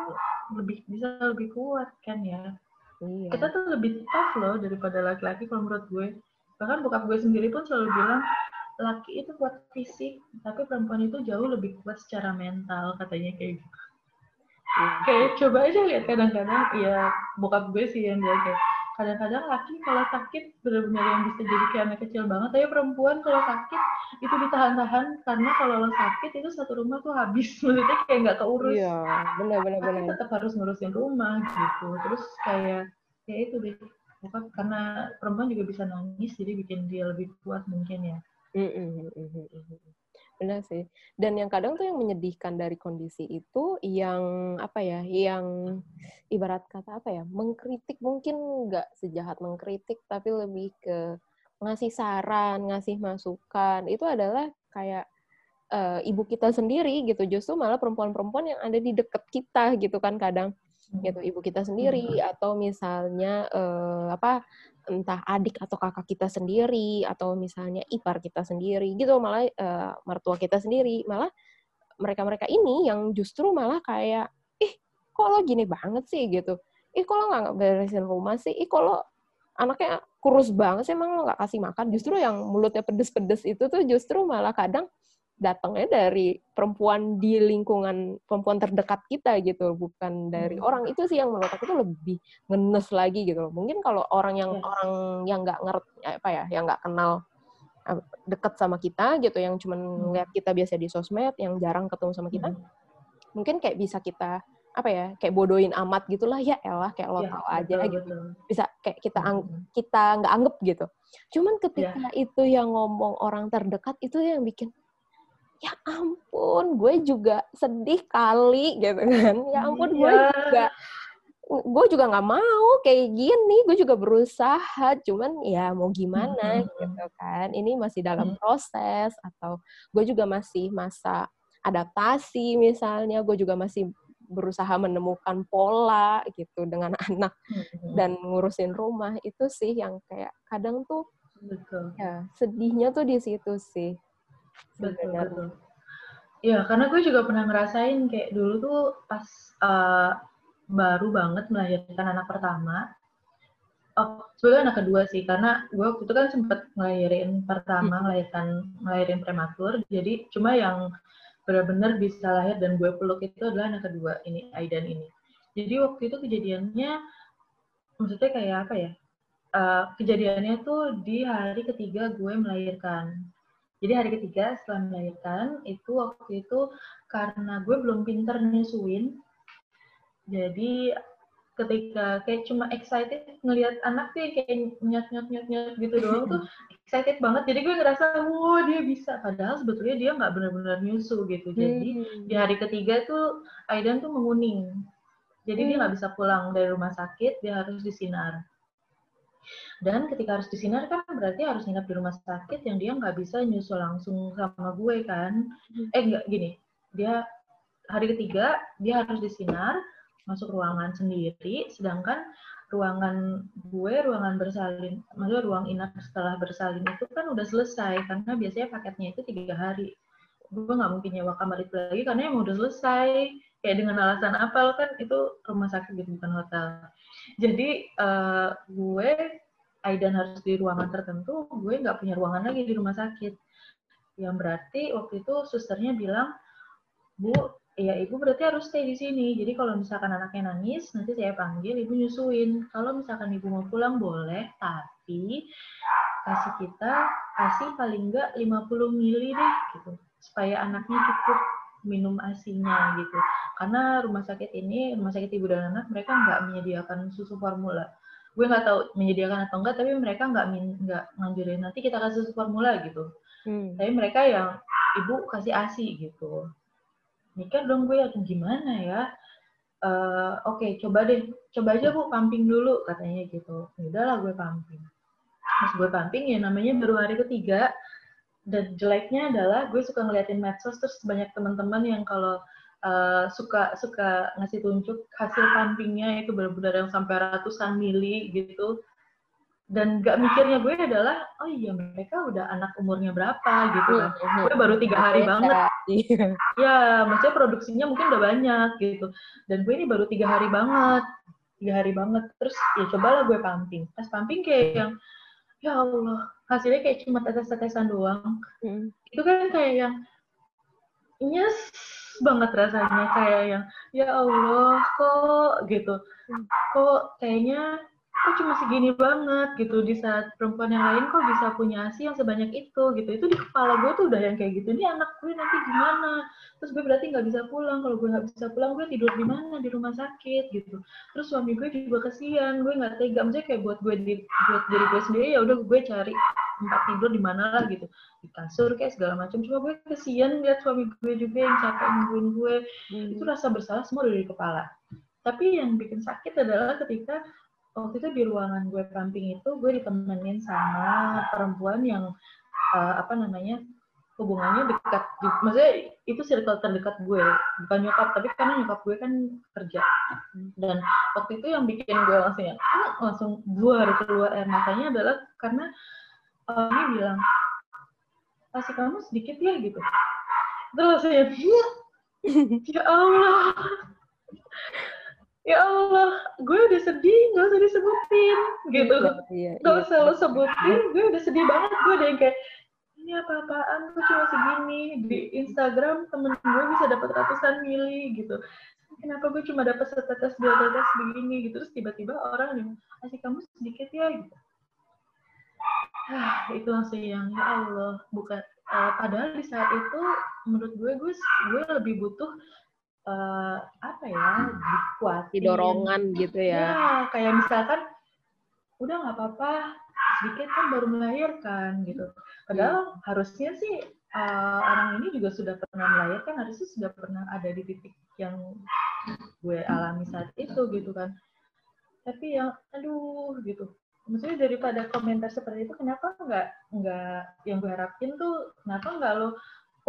lebih bisa lebih kuat kan ya. Iya. Kita tuh lebih tough loh daripada laki-laki kalau menurut gue. Bahkan bokap gue sendiri pun selalu bilang laki itu kuat fisik, tapi perempuan itu jauh lebih kuat secara mental katanya kayak gitu. Iya. Kayak coba aja lihat kadang-kadang ya bokap gue sih yang bilang kayak kadang-kadang laki kalau sakit benar-benar yang bisa jadi kayak anak kecil banget tapi perempuan kalau sakit itu ditahan-tahan karena kalau lo sakit itu satu rumah tuh habis maksudnya kayak nggak keurus iya benar-benar benar tetap harus ngurusin rumah gitu terus kayak ya itu deh bukan karena perempuan juga bisa nangis jadi bikin dia lebih kuat mungkin ya mm -mm. Benar sih. Dan yang kadang tuh yang menyedihkan dari kondisi itu yang apa ya, yang ibarat kata apa ya, mengkritik mungkin nggak sejahat mengkritik, tapi lebih ke ngasih saran, ngasih masukan. Itu adalah kayak uh, ibu kita sendiri gitu. Justru malah perempuan-perempuan yang ada di deket kita gitu kan kadang gitu ibu kita sendiri atau misalnya uh, apa entah adik atau kakak kita sendiri atau misalnya ipar kita sendiri gitu malah uh, mertua kita sendiri. Malah mereka-mereka ini yang justru malah kayak ih kok lo gini banget sih? gitu. Ih kok lo nggak beresin rumah sih? Ih kok lo anaknya kurus banget sih? Emang lo nggak kasih makan? Justru yang mulutnya pedes-pedes itu tuh justru malah kadang datangnya dari perempuan di lingkungan perempuan terdekat kita gitu bukan dari hmm. orang itu sih yang menurut aku tuh lebih ngenes lagi gitu loh mungkin kalau orang yang yes. orang yang nggak ngerti apa ya yang nggak kenal deket sama kita gitu yang cuma hmm. ngeliat kita biasa di sosmed yang jarang ketemu sama kita hmm. mungkin kayak bisa kita apa ya kayak bodohin amat gitulah ya elah kayak lo ya, tau aja betul, gitu betul. bisa kayak kita ang kita nggak anggap gitu cuman ketika ya. itu yang ngomong orang terdekat itu yang bikin ya ampun gue juga sedih kali gitu kan ya ampun gue iya. juga gue juga nggak mau kayak gini gue juga berusaha cuman ya mau gimana hmm. gitu kan ini masih dalam proses atau gue juga masih masa adaptasi misalnya gue juga masih berusaha menemukan pola gitu dengan anak dan ngurusin rumah itu sih yang kayak kadang tuh betul. ya sedihnya tuh di situ sih betul, betul. Ya, karena gue juga pernah ngerasain kayak dulu tuh pas uh, baru banget melahirkan anak pertama. Oh, sebenarnya anak kedua sih, karena gue waktu itu kan sempet ngelahirin pertama, hmm. melahirkan ngelahirin prematur. Jadi cuma yang benar-benar bisa lahir dan gue peluk itu adalah anak kedua ini Aidan ini. Jadi waktu itu kejadiannya, maksudnya kayak apa ya? Uh, kejadiannya tuh di hari ketiga gue melahirkan. Jadi hari ketiga setelah melahirkan itu waktu itu karena gue belum pinter nyusuin, jadi ketika kayak cuma excited ngelihat anak sih kayak nyat nyat nyat nyat gitu doang tuh excited banget. Jadi gue ngerasa wow dia bisa. Padahal sebetulnya dia nggak benar-benar nyusu gitu. Jadi hmm. di hari ketiga tuh Aidan tuh menguning. Jadi hmm. dia nggak bisa pulang dari rumah sakit dia harus disinar dan ketika harus disinar kan berarti harus nginep di rumah sakit yang dia nggak bisa nyusu langsung sama gue kan hmm. eh nggak gini dia hari ketiga dia harus disinar masuk ruangan sendiri, sedangkan ruangan gue, ruangan bersalin, maksudnya ruang inap setelah bersalin itu kan udah selesai, karena biasanya paketnya itu tiga hari. Gue nggak mungkin nyewa kamar itu lagi, karena emang udah selesai. Kayak dengan alasan apa, lo kan itu rumah sakit gitu, bukan hotel. Jadi uh, gue, Aidan harus di ruangan tertentu, gue nggak punya ruangan lagi di rumah sakit. Yang berarti waktu itu susternya bilang, Bu, Iya, ibu berarti harus stay di sini. Jadi kalau misalkan anaknya nangis, nanti saya panggil, ibu nyusuin. Kalau misalkan ibu mau pulang, boleh. Tapi kasih kita, kasih paling enggak 50 mili deh, gitu. Supaya anaknya cukup minum asinya, gitu. Karena rumah sakit ini, rumah sakit ibu dan anak, mereka nggak menyediakan susu formula. Gue nggak tahu menyediakan atau enggak, tapi mereka nggak nggak nganjurin nanti kita kasih susu formula, gitu. Hmm. Tapi mereka yang ibu kasih asi, gitu mikir dong gue atau gimana ya uh, oke okay, coba deh coba aja bu pumping dulu katanya gitu ya udahlah gue pumping terus gue pumping ya namanya baru hari ketiga dan jeleknya adalah gue suka ngeliatin medsos terus banyak teman-teman yang kalau uh, suka suka ngasih tunjuk hasil pumpingnya itu benar-benar yang sampai ratusan mili gitu. Dan gak mikirnya gue adalah oh iya mereka udah anak umurnya berapa gitu kan. Mm-hmm. gue baru tiga hari banget. Iya. ya maksudnya produksinya mungkin udah banyak gitu. Dan gue ini baru tiga hari banget tiga hari banget. Terus ya cobalah gue pumping. Pas pumping kayak yang ya Allah hasilnya kayak cuma tetes-tetesan doang mm. itu kan kayak yang nyes banget rasanya kayak yang ya Allah kok gitu mm. kok kayaknya kok cuma segini banget gitu. Di saat perempuan yang lain kok bisa punya asi yang sebanyak itu gitu. Itu di kepala gue tuh udah yang kayak gitu. Ini anak gue nanti gimana? Terus gue berarti nggak bisa pulang. Kalau gue nggak bisa pulang gue tidur di mana? Di rumah sakit gitu. Terus suami gue juga kesian. Gue nggak tega. Maksudnya kayak buat gue di buat diri gue sendiri ya udah gue cari tempat tidur di mana lah gitu. Di kasur kayak segala macam. Cuma gue kesian lihat suami gue juga yang capek nungguin gue. Hmm. itu rasa bersalah semua dari kepala. Tapi yang bikin sakit adalah ketika waktu itu di ruangan gue pumping itu gue ditemenin sama perempuan yang uh, apa namanya hubungannya dekat maksudnya itu circle terdekat gue bukan nyokap tapi karena nyokap gue kan kerja. Dan waktu itu yang bikin gue langsung ya langsung buar keluar air matanya adalah karena uh, dia bilang kasih kamu sedikit ya gitu. Terus saya ya Allah ya Allah, gue udah sedih, gak usah disebutin, gitu. Iya, gak iya. usah lo sebutin, gue udah sedih banget, gue udah yang kayak, ini apa-apaan, gue cuma segini, di Instagram temen gue bisa dapat ratusan mili, gitu. Kenapa gue cuma dapat setetes dua tetes begini, gitu. Terus tiba-tiba orang yang, kasih kamu sedikit ya, gitu. Ah, itu langsung yang, ya Allah, bukan, uh, padahal di saat itu, menurut gue, gue, gue lebih butuh uh, apa ya dikuatin. Dorongan gitu ya. Ya kayak misalkan udah nggak apa-apa sedikit kan baru melahirkan gitu. Padahal hmm. harusnya sih uh, orang ini juga sudah pernah melahirkan harusnya sudah pernah ada di titik yang gue alami saat itu gitu kan. Tapi yang aduh gitu. Maksudnya daripada komentar seperti itu kenapa nggak nggak yang gue harapin tuh kenapa nggak lo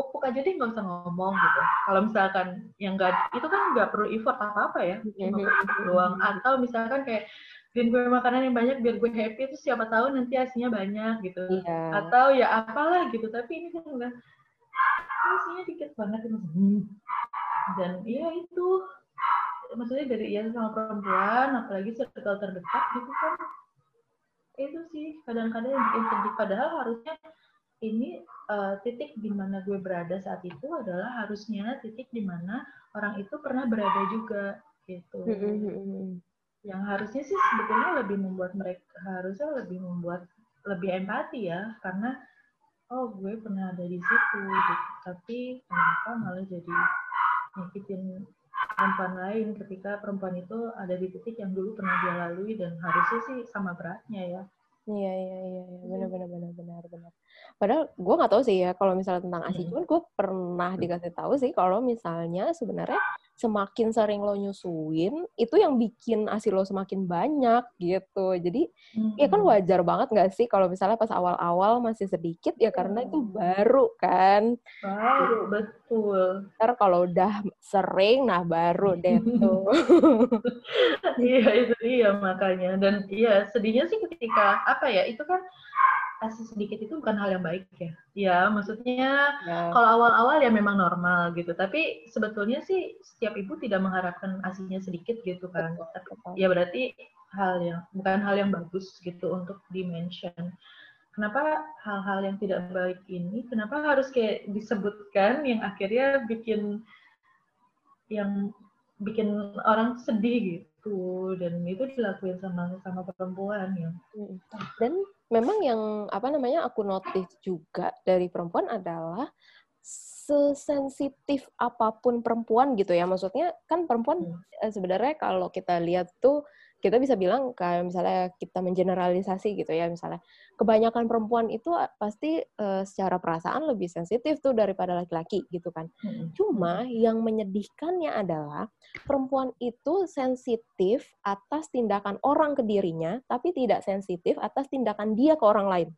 puk-puk aja deh nggak usah ngomong gitu kalau misalkan yang nggak itu kan nggak perlu effort apa apa ya cuma mm-hmm. doang atau misalkan kayak bikin gue makanan yang banyak biar gue happy itu siapa tahu nanti aslinya banyak gitu yeah. atau ya apalah gitu tapi ini kan udah aslinya dikit banget hmm. dan iya itu maksudnya dari Ian sama perempuan apalagi circle terdekat gitu kan itu sih kadang-kadang yang bikin sedih padahal harusnya ini uh, titik di mana gue berada saat itu adalah harusnya titik di mana orang itu pernah berada juga gitu yang harusnya sih sebetulnya lebih membuat mereka harusnya lebih membuat lebih empati ya karena oh gue pernah ada di situ gitu. tapi kenapa malah jadi nyakitin perempuan lain ketika perempuan itu ada di titik yang dulu pernah dia lalui dan harusnya sih sama beratnya ya. Iya iya iya iya benar benar benar benar benar. Padahal gue nggak tahu sih ya kalau misalnya tentang ASI, hmm. cuman gue pernah dikasih tahu sih kalau misalnya sebenarnya semakin sering lo nyusuin itu yang bikin asi lo semakin banyak gitu. Jadi hmm. ya kan wajar banget nggak sih kalau misalnya pas awal-awal masih sedikit ya karena itu baru kan? Baru betul. Ntar kalau udah sering nah baru deh tuh. Iya itu iya makanya. Dan iya sedihnya sih ketika apa ya itu kan kasih sedikit itu bukan hal yang baik ya. Ya, maksudnya ya. kalau awal-awal ya memang normal gitu. Tapi sebetulnya sih setiap ibu tidak mengharapkan asinya sedikit gitu kan. Tapi ya berarti hal yang bukan hal yang bagus gitu untuk dimention. Kenapa hal-hal yang tidak baik ini kenapa harus kayak disebutkan yang akhirnya bikin yang bikin orang sedih gitu dan itu dilakuin sama sama perempuan ya. Dan memang yang apa namanya aku notice juga dari perempuan adalah sesensitif apa pun perempuan gitu ya maksudnya kan perempuan hmm. sebenarnya kalau kita lihat tuh kita bisa bilang kayak misalnya kita mengeneralisasi gitu ya misalnya kebanyakan perempuan itu pasti uh, secara perasaan lebih sensitif tuh daripada laki-laki gitu kan. Hmm. Cuma yang menyedihkannya adalah perempuan itu sensitif atas tindakan orang ke dirinya tapi tidak sensitif atas tindakan dia ke orang lain.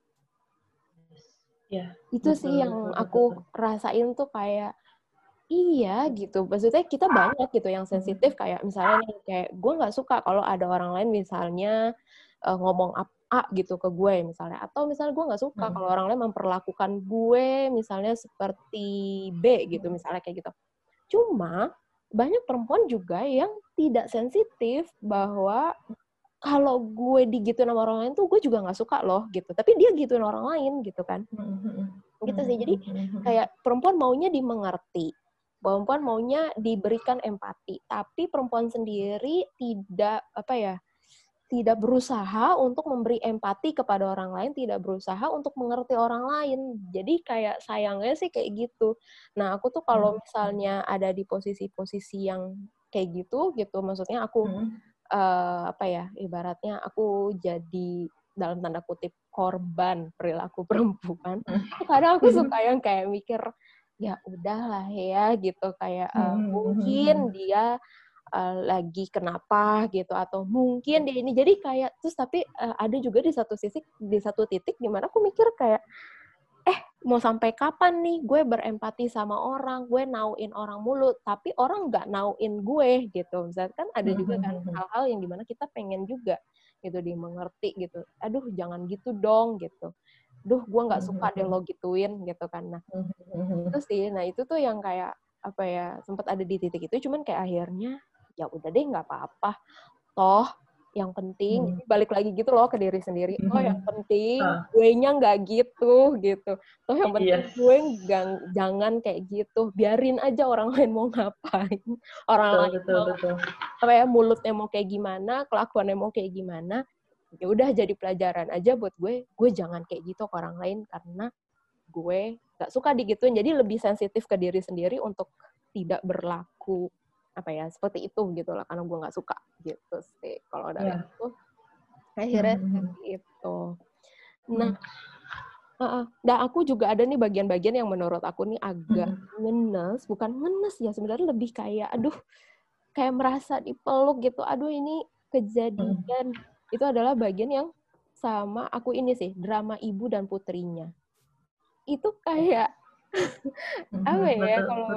Ya, itu betul, sih yang betul, aku betul. rasain tuh kayak Iya gitu, maksudnya kita banyak gitu yang hmm. sensitif kayak misalnya nih kayak gue nggak suka kalau ada orang lain misalnya uh, ngomong A gitu ke gue misalnya atau misalnya gue nggak suka hmm. kalau orang lain memperlakukan gue misalnya seperti B gitu hmm. misalnya kayak gitu. Cuma banyak perempuan juga yang tidak sensitif bahwa kalau gue digituin sama orang lain tuh gue juga nggak suka loh gitu tapi dia gituin orang lain gitu kan gitu sih jadi kayak perempuan maunya dimengerti perempuan maunya diberikan empati, tapi perempuan sendiri tidak apa ya, tidak berusaha untuk memberi empati kepada orang lain, tidak berusaha untuk mengerti orang lain. Jadi kayak sayangnya sih kayak gitu. Nah, aku tuh kalau hmm. misalnya ada di posisi-posisi yang kayak gitu gitu, maksudnya aku hmm. uh, apa ya, ibaratnya aku jadi dalam tanda kutip korban perilaku perempuan. Hmm. Kadang aku suka yang kayak mikir ya udahlah ya gitu. Kayak uh, mungkin dia uh, lagi kenapa gitu atau mungkin dia ini. Jadi kayak terus tapi uh, ada juga di satu sisi di satu titik di mana aku mikir kayak eh mau sampai kapan nih gue berempati sama orang gue nauin orang mulu tapi orang nggak nauin gue gitu. Misalnya kan ada juga kan hal-hal yang di mana kita pengen juga gitu dimengerti gitu. Aduh jangan gitu dong gitu duh gue nggak suka deh lo gituin gitu kan. Nah itu sih. Nah itu tuh yang kayak apa ya sempat ada di titik itu cuman kayak akhirnya ya udah deh nggak apa-apa. Toh yang penting hmm. balik lagi gitu loh ke diri sendiri. Oh yang penting uh. gue nya nggak gitu gitu. Toh yang penting yes. gue gak, jangan kayak gitu. Biarin aja orang lain mau ngapain. Orang betul, lain betul, mau betul. apa ya mulutnya mau kayak gimana kelakuannya mau kayak gimana ya udah jadi pelajaran aja buat gue gue jangan kayak gitu ke orang lain karena gue gak suka digituin jadi lebih sensitif ke diri sendiri untuk tidak berlaku apa ya seperti itu gitu lah karena gue nggak suka gitu sih kalau dari yeah. itu akhirnya mm -hmm. itu nah uh, nah aku juga ada nih bagian-bagian yang menurut aku nih agak mm -hmm. ngenes bukan ngenes ya sebenarnya lebih kayak aduh kayak merasa dipeluk gitu aduh ini kejadian hmm. Itu adalah bagian yang sama aku ini sih drama ibu dan putrinya. Itu kayak hmm, apa ya kalau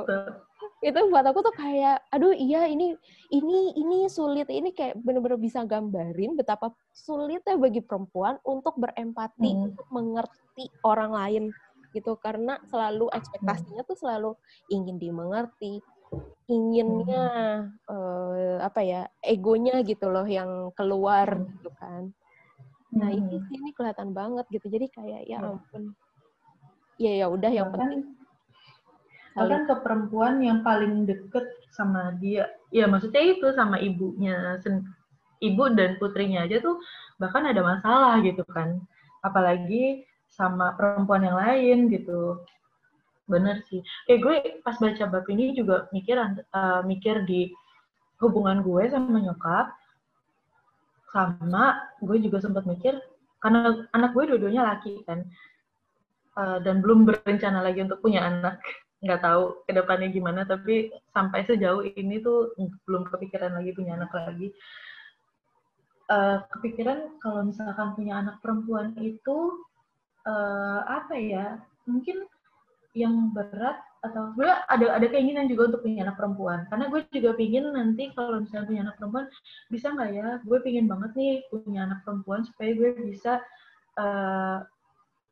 itu buat aku tuh kayak aduh iya ini ini ini sulit ini kayak bener-bener bisa gambarin betapa sulitnya bagi perempuan untuk berempati hmm. untuk mengerti orang lain gitu. Karena selalu ekspektasinya tuh selalu ingin dimengerti inginnya hmm. uh, apa ya egonya gitu loh yang keluar hmm. gitu kan nah hmm. ini ini kelihatan banget gitu jadi kayak ya iya. ampun ya ya udah yang penting bahkan ke perempuan yang paling deket sama dia ya maksudnya itu sama ibunya ibu dan putrinya aja tuh bahkan ada masalah gitu kan apalagi sama perempuan yang lain gitu bener sih. Kayak gue pas baca bab ini juga mikir uh, mikir di hubungan gue sama nyokap sama gue juga sempat mikir karena anak gue dua-duanya laki kan. Uh, dan belum berencana lagi untuk punya anak. Nggak tahu ke depannya gimana tapi sampai sejauh ini tuh belum kepikiran lagi punya anak lagi. Uh, kepikiran kalau misalkan punya anak perempuan itu uh, apa ya mungkin yang berat atau gue ada ada keinginan juga untuk punya anak perempuan. Karena gue juga pingin nanti kalau misalnya punya anak perempuan bisa nggak ya? Gue pingin banget nih punya anak perempuan supaya gue bisa uh,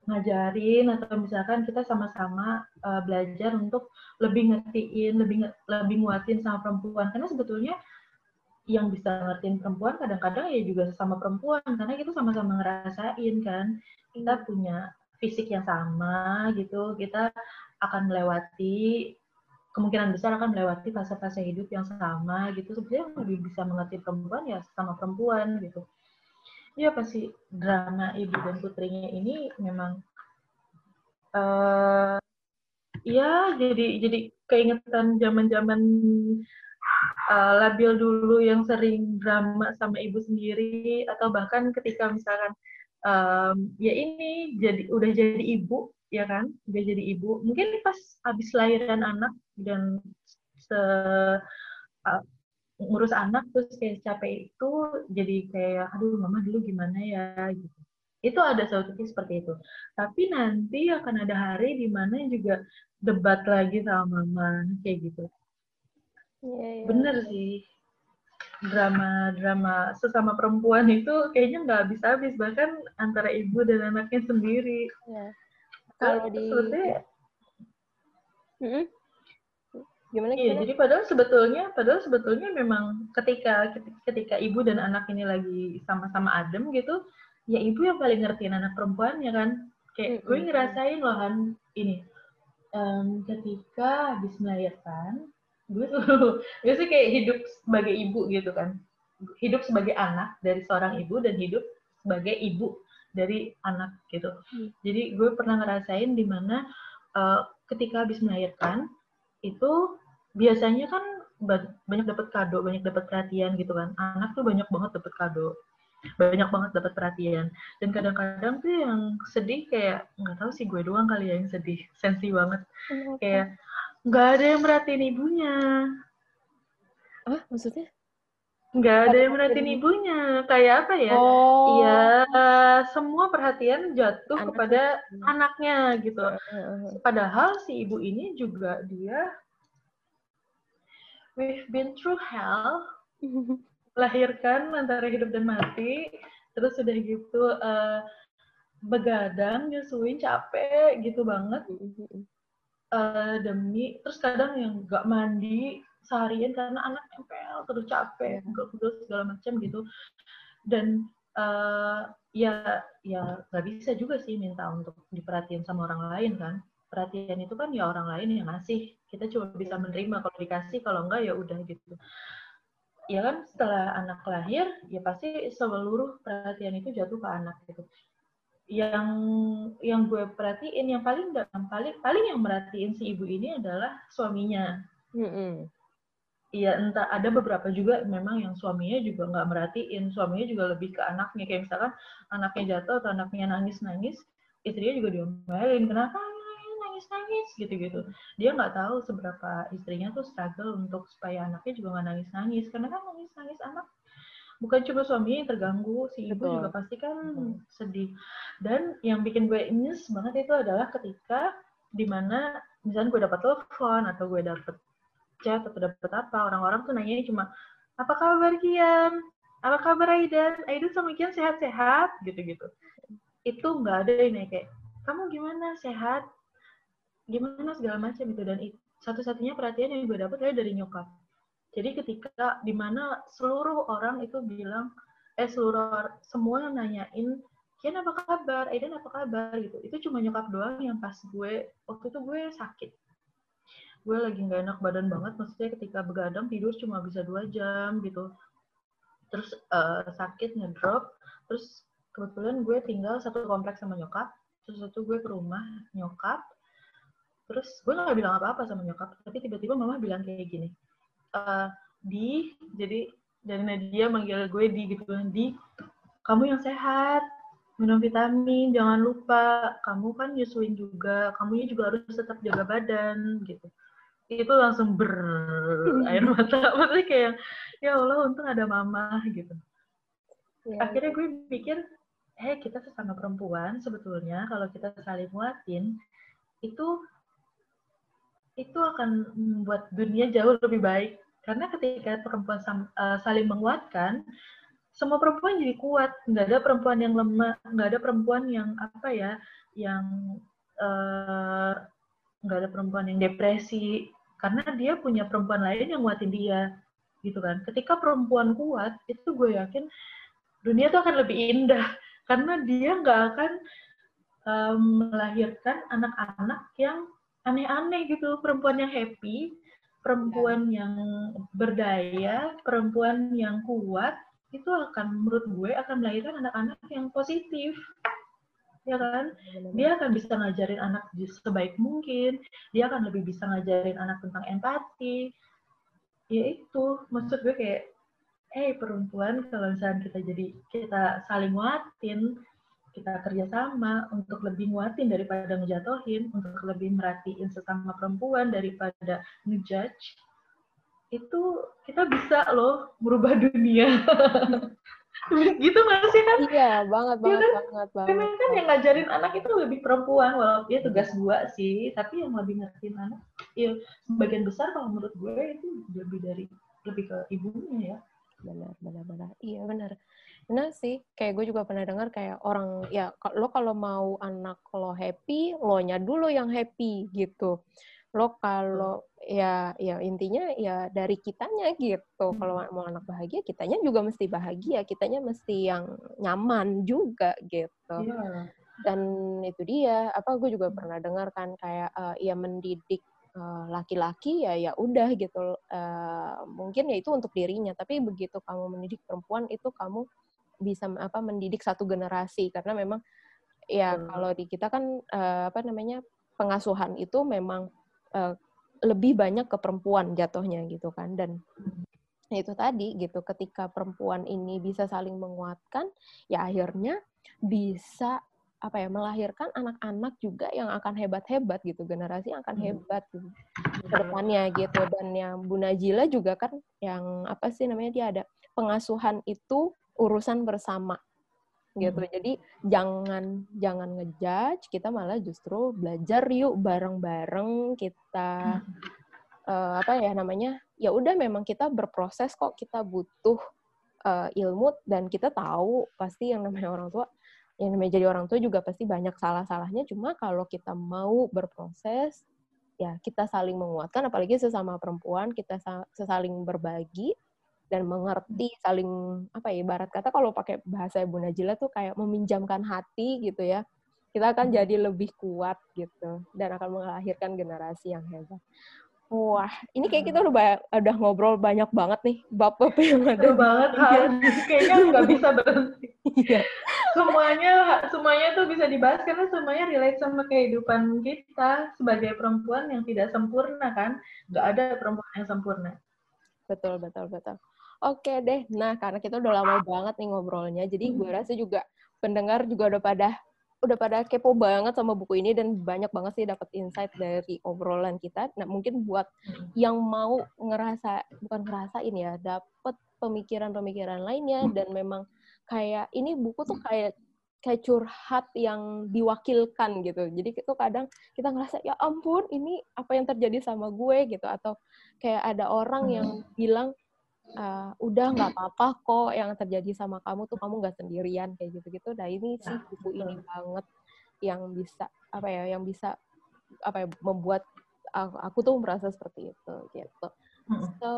ngajarin atau misalkan kita sama-sama uh, belajar untuk lebih ngertiin, lebih lebih nguatin sama perempuan. Karena sebetulnya yang bisa ngertiin perempuan kadang-kadang ya juga sama perempuan. Karena kita sama-sama ngerasain kan kita punya fisik yang sama gitu kita akan melewati kemungkinan besar akan melewati fase-fase hidup yang sama gitu. Sebenarnya lebih bisa mengerti perempuan ya sama perempuan gitu. Iya pasti drama ibu dan putrinya ini memang uh, ya jadi jadi keingetan zaman-zaman uh, labil dulu yang sering drama sama ibu sendiri atau bahkan ketika misalkan um, ya ini jadi udah jadi ibu ya kan? Udah jadi ibu. Mungkin pas habis lahiran anak dan se uh, ngurus anak terus kayak capek itu jadi kayak aduh mama dulu gimana ya? Gitu. Itu ada suatu seperti itu. Tapi nanti akan ada hari di mana juga debat lagi sama mama kayak gitu. Yeah, yeah. bener sih drama drama sesama perempuan itu kayaknya nggak habis habis bahkan antara ibu dan anaknya sendiri yeah. kalau di mm -hmm. Gimana, Iya, jadi padahal sebetulnya padahal sebetulnya memang ketika ketika ibu dan anak ini lagi sama-sama adem gitu, ya ibu yang paling ngertiin anak perempuannya kan. Kayak gue ngerasain loh Han ini. Um, ketika habis melahirkan, gue tuh gue sih kayak hidup sebagai ibu gitu kan. Hidup sebagai anak dari seorang ibu dan hidup sebagai ibu dari anak gitu. Hmm. Jadi gue pernah ngerasain di mana uh, ketika habis melahirkan itu biasanya kan banyak dapat kado, banyak dapat perhatian gitu kan. Anak tuh banyak banget dapat kado, banyak banget dapat perhatian. Dan kadang-kadang tuh yang sedih kayak nggak tahu sih gue doang kali ya yang sedih, sensi banget. Kayak nggak ada yang merhatiin ibunya. Ah, maksudnya? Nggak ada yang merhatiin ibunya. Kayak apa ya? Oh. Ya, semua perhatian jatuh Anak kepada anaknya gitu. Padahal si ibu ini juga dia we've been through hell, melahirkan antara hidup dan mati, terus sudah gitu uh, begadang, nyusuin, capek gitu banget. Uh, demi, terus kadang yang gak mandi seharian karena anak nempel, terus capek, pegel segala macam gitu. Dan uh, ya ya nggak bisa juga sih minta untuk diperhatiin sama orang lain kan. Perhatian itu kan ya orang lain yang ngasih. Kita cuma bisa menerima kalau dikasih kalau enggak ya udah gitu. Ya kan setelah anak lahir ya pasti seluruh perhatian itu jatuh ke anak gitu yang yang gue perhatiin yang paling dalam paling paling yang merhatiin si ibu ini adalah suaminya mm -hmm. Iya, entah ada beberapa juga memang yang suaminya juga nggak merhatiin, suaminya juga lebih ke anaknya. Kayak misalkan anaknya jatuh atau anaknya nangis-nangis, istrinya juga diomelin. Kenapa nangis gitu-gitu dia nggak tahu seberapa istrinya tuh struggle untuk supaya anaknya juga nggak nangis-nangis karena kan nangis-nangis anak bukan cuma suami yang terganggu si ibu Betul. juga pasti kan hmm. sedih. Dan yang bikin gue nyes banget itu adalah ketika di mana misalnya gue dapat telepon atau gue dapat chat atau dapat apa orang-orang tuh nanya cuma apa kabar Kian? Apa kabar Aidan? Aidan sama Kian sehat-sehat? gitu-gitu. Itu nggak ada ini kayak kamu gimana? Sehat? Gimana segala macam itu dan satu-satunya perhatian yang gue dapat dari nyokap jadi ketika di mana seluruh orang itu bilang, eh seluruh semua nanyain, Kian apa kabar? Aiden apa kabar? gitu. Itu cuma nyokap doang yang pas gue waktu itu gue sakit. Gue lagi nggak enak badan banget, maksudnya ketika begadang tidur cuma bisa dua jam gitu. Terus uh, sakit ngedrop, terus kebetulan gue tinggal satu kompleks sama nyokap, terus satu gue ke rumah nyokap, terus gue nggak bilang apa-apa sama nyokap, tapi tiba-tiba mama bilang kayak gini, uh, di jadi dari Nadia manggil gue di gitu. Kan di kamu yang sehat minum vitamin jangan lupa. Kamu kan nyusuin juga kamunya juga harus tetap jaga badan gitu. Itu langsung ber air mata. Maksudnya kayak ya Allah untung ada mama gitu. Ya. akhirnya gue pikir eh kita sesama perempuan sebetulnya kalau kita saling muatin itu itu akan membuat dunia jauh lebih baik karena ketika perempuan uh, saling menguatkan, semua perempuan jadi kuat. Nggak ada perempuan yang lemah, nggak ada perempuan yang apa ya, yang uh, ada perempuan yang depresi. Karena dia punya perempuan lain yang nguatin dia, gitu kan. Ketika perempuan kuat, itu gue yakin dunia tuh akan lebih indah. Karena dia nggak akan um, melahirkan anak-anak yang aneh-aneh gitu, perempuan yang happy, perempuan yang berdaya, perempuan yang kuat, itu akan menurut gue akan melahirkan anak-anak yang positif. Ya kan? Dia akan bisa ngajarin anak sebaik mungkin, dia akan lebih bisa ngajarin anak tentang empati. Ya itu, maksud gue kayak, eh hey, perempuan kalau misalnya kita jadi kita saling nguatin, kita kerjasama untuk lebih nguatin daripada ngejatohin, untuk lebih merhatiin sesama perempuan daripada ngejudge, itu kita bisa loh merubah dunia. gitu nggak sih kan? Iya, banget, banget, ya kan? banget, banget. Memang kan yang ngajarin anak itu lebih perempuan, walaupun dia tugas dua sih, tapi yang lebih ngertiin anak, ya sebagian besar kalau menurut gue itu lebih dari lebih ke ibunya ya. Benar, benar, benar. Iya, benar benar sih kayak gue juga pernah dengar kayak orang ya lo kalau mau anak lo happy lo nya dulu yang happy gitu lo kalau ya ya intinya ya dari kitanya gitu hmm. kalau mau anak bahagia kitanya juga mesti bahagia kitanya mesti yang nyaman juga gitu yeah. dan itu dia apa gue juga pernah dengar kan kayak uh, ya mendidik eh, laki-laki uh, ya ya udah gitu uh, mungkin ya itu untuk dirinya tapi begitu kamu mendidik perempuan itu kamu bisa apa mendidik satu generasi karena memang ya hmm. kalau di kita kan uh, apa namanya pengasuhan itu memang uh, lebih banyak ke perempuan jatuhnya gitu kan dan hmm. itu tadi gitu ketika perempuan ini bisa saling menguatkan ya akhirnya bisa apa ya melahirkan anak-anak juga yang akan hebat-hebat gitu generasi yang akan hmm. hebat gitu, ke depannya gitu dan yang Bu Najila juga kan yang apa sih namanya dia ada pengasuhan itu urusan bersama gitu. Hmm. Jadi jangan jangan ngejudge, kita malah justru belajar yuk bareng-bareng kita hmm. uh, apa ya namanya? Ya udah memang kita berproses kok, kita butuh uh, ilmu dan kita tahu pasti yang namanya orang tua yang namanya jadi orang tua juga pasti banyak salah-salahnya cuma kalau kita mau berproses ya kita saling menguatkan apalagi sesama perempuan kita saling berbagi dan mengerti saling apa ya ibarat kata kalau pakai bahasa Ibu Najila tuh kayak meminjamkan hati gitu ya kita akan hmm. jadi lebih kuat gitu dan akan melahirkan generasi yang hebat. Wah, ini kayak kita udah udah ngobrol banyak banget nih bab-bab yang ada. Seru banget, kan? kayaknya nggak bisa berhenti. Iya. semuanya semuanya tuh bisa dibahas karena semuanya relate sama kehidupan kita sebagai perempuan yang tidak sempurna kan, nggak ada perempuan yang sempurna. Betul, betul, betul. Oke deh. Nah, karena kita udah lama banget nih ngobrolnya, jadi gue hmm. rasa juga pendengar juga udah pada udah pada kepo banget sama buku ini dan banyak banget sih dapat insight dari obrolan kita. Nah, mungkin buat yang mau ngerasa bukan ngerasain ya, dapat pemikiran-pemikiran lainnya dan memang kayak ini buku tuh kayak kayak curhat yang diwakilkan gitu. Jadi itu kadang kita ngerasa ya ampun ini apa yang terjadi sama gue gitu atau kayak ada orang yang bilang uh, udah nggak apa-apa kok yang terjadi sama kamu tuh kamu nggak sendirian kayak gitu-gitu. Nah ini sih ya, buku ini banget yang bisa apa ya yang bisa apa ya membuat aku, aku tuh merasa seperti itu gitu. So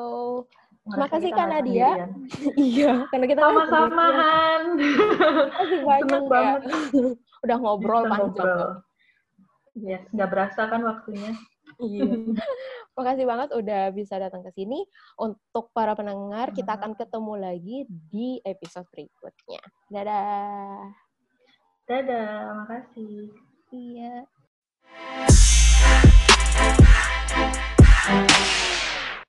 terima kasih kan Nadia. iya, karena kita sama-sama Han. Terima banyak ya. Udah ngobrol panjang. Yes, nggak berasa kan waktunya. Iya. Makasih banget udah bisa datang ke sini. Untuk para pendengar, kita akan ketemu lagi di episode berikutnya. Dadah. Dadah, makasih. Iya.